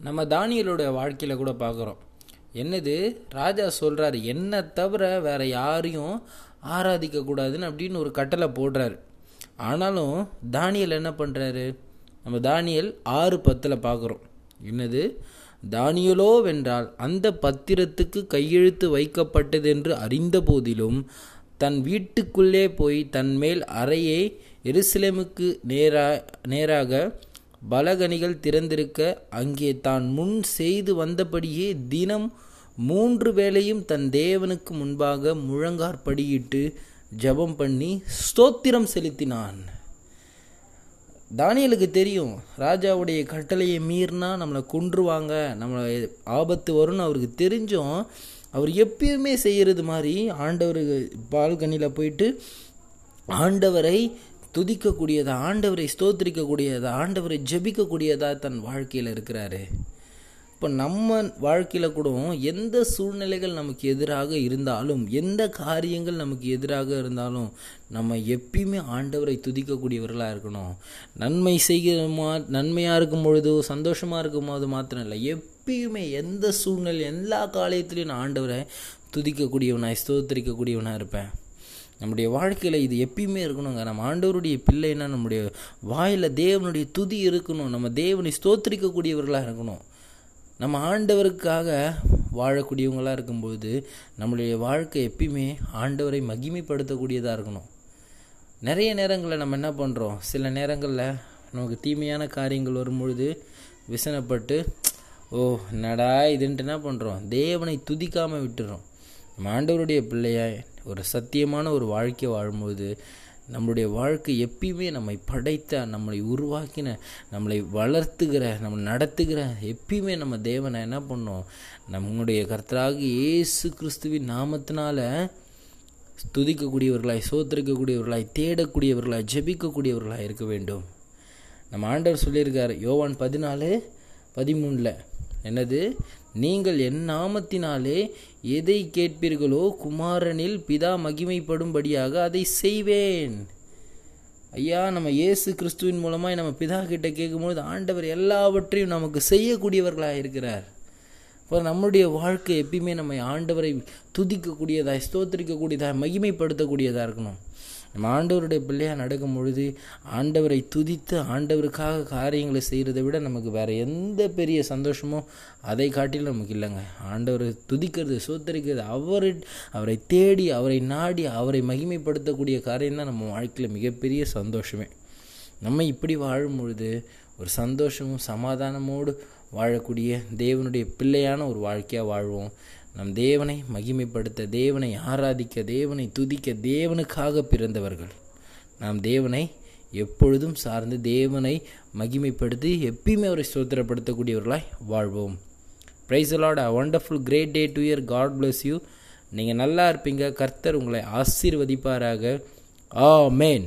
நம்ம தானியலோட வாழ்க்கையில் கூட பார்க்குறோம். என்னது? ராஜா சொல்கிறாரு என்னை தவிர வேறு யாரையும் ஆராதிக்கக்கூடாதுன்னு அப்படின்னு ஒரு கட்டளை போடுறாரு. ஆனாலும் தானியல் என்ன பண்ணுறாரு நம்ம தானியல் ஆறு பத்தில் பார்க்குறோம். என்னது? தானியலோ வென்றால் அந்த பத்திரத்துக்கு கையெழுத்து வைக்கப்பட்டதென்று அறிந்த போதிலும் தன் வீட்டுக்குள்ளே போய் தன் மேல் அறையை எருசலேமுக்கு நேரா நேராக பலகனிகள் திறந்திருக்க அங்கே தான் முன் செய்து வந்தபடியே தினம் மூன்று வேளையும் தன் தேவனுக்கு முன்பாக முழங்கார் படியிட்டு ஜெபம் பண்ணி ஸ்தோத்திரம் செலுத்தினான். தானியலுக்கு தெரியும் ராஜாவுடைய கட்டளையை மீறினா நம்மளை கொன்றுவாங்க நம்மளை ஆபத்து வரும்னு அவருக்கு தெரிஞ்சும் அவர் எப்பயுமே செய்கிறது மாதிரி ஆண்டவர் பால்கனியில் போயிட்டு ஆண்டவரை துதிக்கக்கூடியதா? ஆண்டவரை ஸ்தோத்திரிக்கக்கூடியதா? ஆண்டவரை ஜபிக்கக்கூடியதா தன் வாழ்க்கையில் இருக்கிறாரு. இப்போ நம்ம வாழ்க்கையில் கூட எந்த சூழ்நிலைகள் நமக்கு எதிராக இருந்தாலும் எந்த காரியங்கள் நமக்கு எதிராக இருந்தாலும் நம்ம எப்பயுமே ஆண்டவரை துதிக்கக்கூடியவர்களாக இருக்கணும். நன்மை செய்கிறமா நன்மையாக இருக்கும் பொழுதோ சந்தோஷமாக இருக்கும் போது மாத்திரம் இல்லை. எப்பயுமே எந்த சூழ்நிலை எல்லா காலத்திலையும் நான் ஆண்டவரை துதிக்கக்கூடியவனாக ஸ்தோத்திரிக்கக்கூடியவனாக இருப்பேன். நம்முடைய வாழ்க்கையில் இது எப்பயுமே இருக்கணுங்க. நம்ம ஆண்டவருடைய பிள்ளைன்னா நம்முடைய வாயில் தேவனுடைய துதி இருக்கணும். நம்ம தேவனை ஸ்தோத்திரிக்கக்கூடியவர்களாக இருக்கணும். நம்ம ஆண்டவருக்காக வாழக்கூடியவங்களாக இருக்கும்போது நம்மளுடைய வாழ்க்கை எப்பயுமே ஆண்டவரை மகிமைப்படுத்தக்கூடியதாக இருக்கணும். நிறைய நேரங்களில் நம்ம என்ன பண்ணுறோம் சில நேரங்களில் நமக்கு தீமையான காரியங்கள் வரும்பொழுது விசனப்பட்டு ஓ நடா இதுன்ட்டு என்ன பண்ணுறோம் தேவனை துதிக்காமல் விட்டுறோம். நம்ம ஆண்டவருடைய பிள்ளையாய் ஒரு சத்தியமான ஒரு வாழ்க்கை வாழும்போது நம்மளுடைய வாழ்க்கை எப்பயுமே நம்மை படைத்த நம்மளை உருவாக்கின நம்மளை வளர்த்துகிற நம்மளை நடத்துகிற எப்பயுமே நம்ம தேவனை என்ன பண்ணோம்? நம்முடைய கர்த்தராக இயேசு கிறிஸ்துவின் நாமத்தினால துதிக்கக்கூடியவர்களாய் சோத்திருக்கக்கூடியவர்களாய் தேடக்கூடியவர்களாய் ஜபிக்கக்கூடியவர்களாய் இருக்க வேண்டும். நம்ம ஆண்டவர் சொல்லியிருக்கார் யோவான் பதினாலு பதிமூணில் என்னது? நீங்கள் என் நாமத்தினாலே எதை கேட்பீர்களோ? குமாரனில் பிதா மகிமைப்படும்படியாக அதை செய்வேன். ஐயா நம்ம இயேசு கிறிஸ்துவின் மூலமாக நம்ம பிதா கிட்ட கேட்கும்பொழுது ஆண்டவர் எல்லாவற்றையும் நமக்கு செய்யக்கூடியவர்களாக இருக்கிறார். இப்போ நம்முடைய வாழ்க்கை எப்பயுமே நம்ம ஆண்டவரை துதிக்கக்கூடியதாக ஸ்தோத்திரிக்கக்கூடியதாக மகிமைப்படுத்தக்கூடியதாக இருக்கணும். நம்ம ஆண்டவருடைய பிள்ளையாக நடக்கும் பொழுது ஆண்டவரை துதித்து ஆண்டவருக்காக காரியங்களை செய்கிறத விட நமக்கு வேறு எந்த பெரிய சந்தோஷமோ அதை காட்டிலும் நமக்கு இல்லைங்க. ஆண்டவரை துதிக்கிறது சோத்தரிக்கிறது அவர் அவரை தேடி அவரை நாடி அவரை மகிமைப்படுத்தக்கூடிய காரியம் தான் நம்ம வாழ்க்கையில் மிகப்பெரிய சந்தோஷமே. நம்ம இப்படி வாழும் பொழுது ஒரு சந்தோஷமும் சமாதானமோடு வாழக்கூடிய தேவனுடைய பிள்ளையான ஒரு வாழ்க்கையாக வாழ்வோம். நம் தேவனை மகிமைப்படுத்த தேவனை ஆராதிக்க தேவனை துதிக்க தேவனுக்காக பிறந்தவர்கள். நாம் தேவனை எப்பொழுதும் சார்ந்து தேவனை மகிமைப்படுத்தி எப்பயுமே அவரை சுதந்திரப்படுத்தக்கூடியவர்களாய் வாழ்வோம். Praise a lot a wonderful great day to year God bless you நீங்கள் நல்லா இருப்பீங்க. கர்த்தர் உங்களை ஆசீர்வதிப்பாராக. ஆ மேன்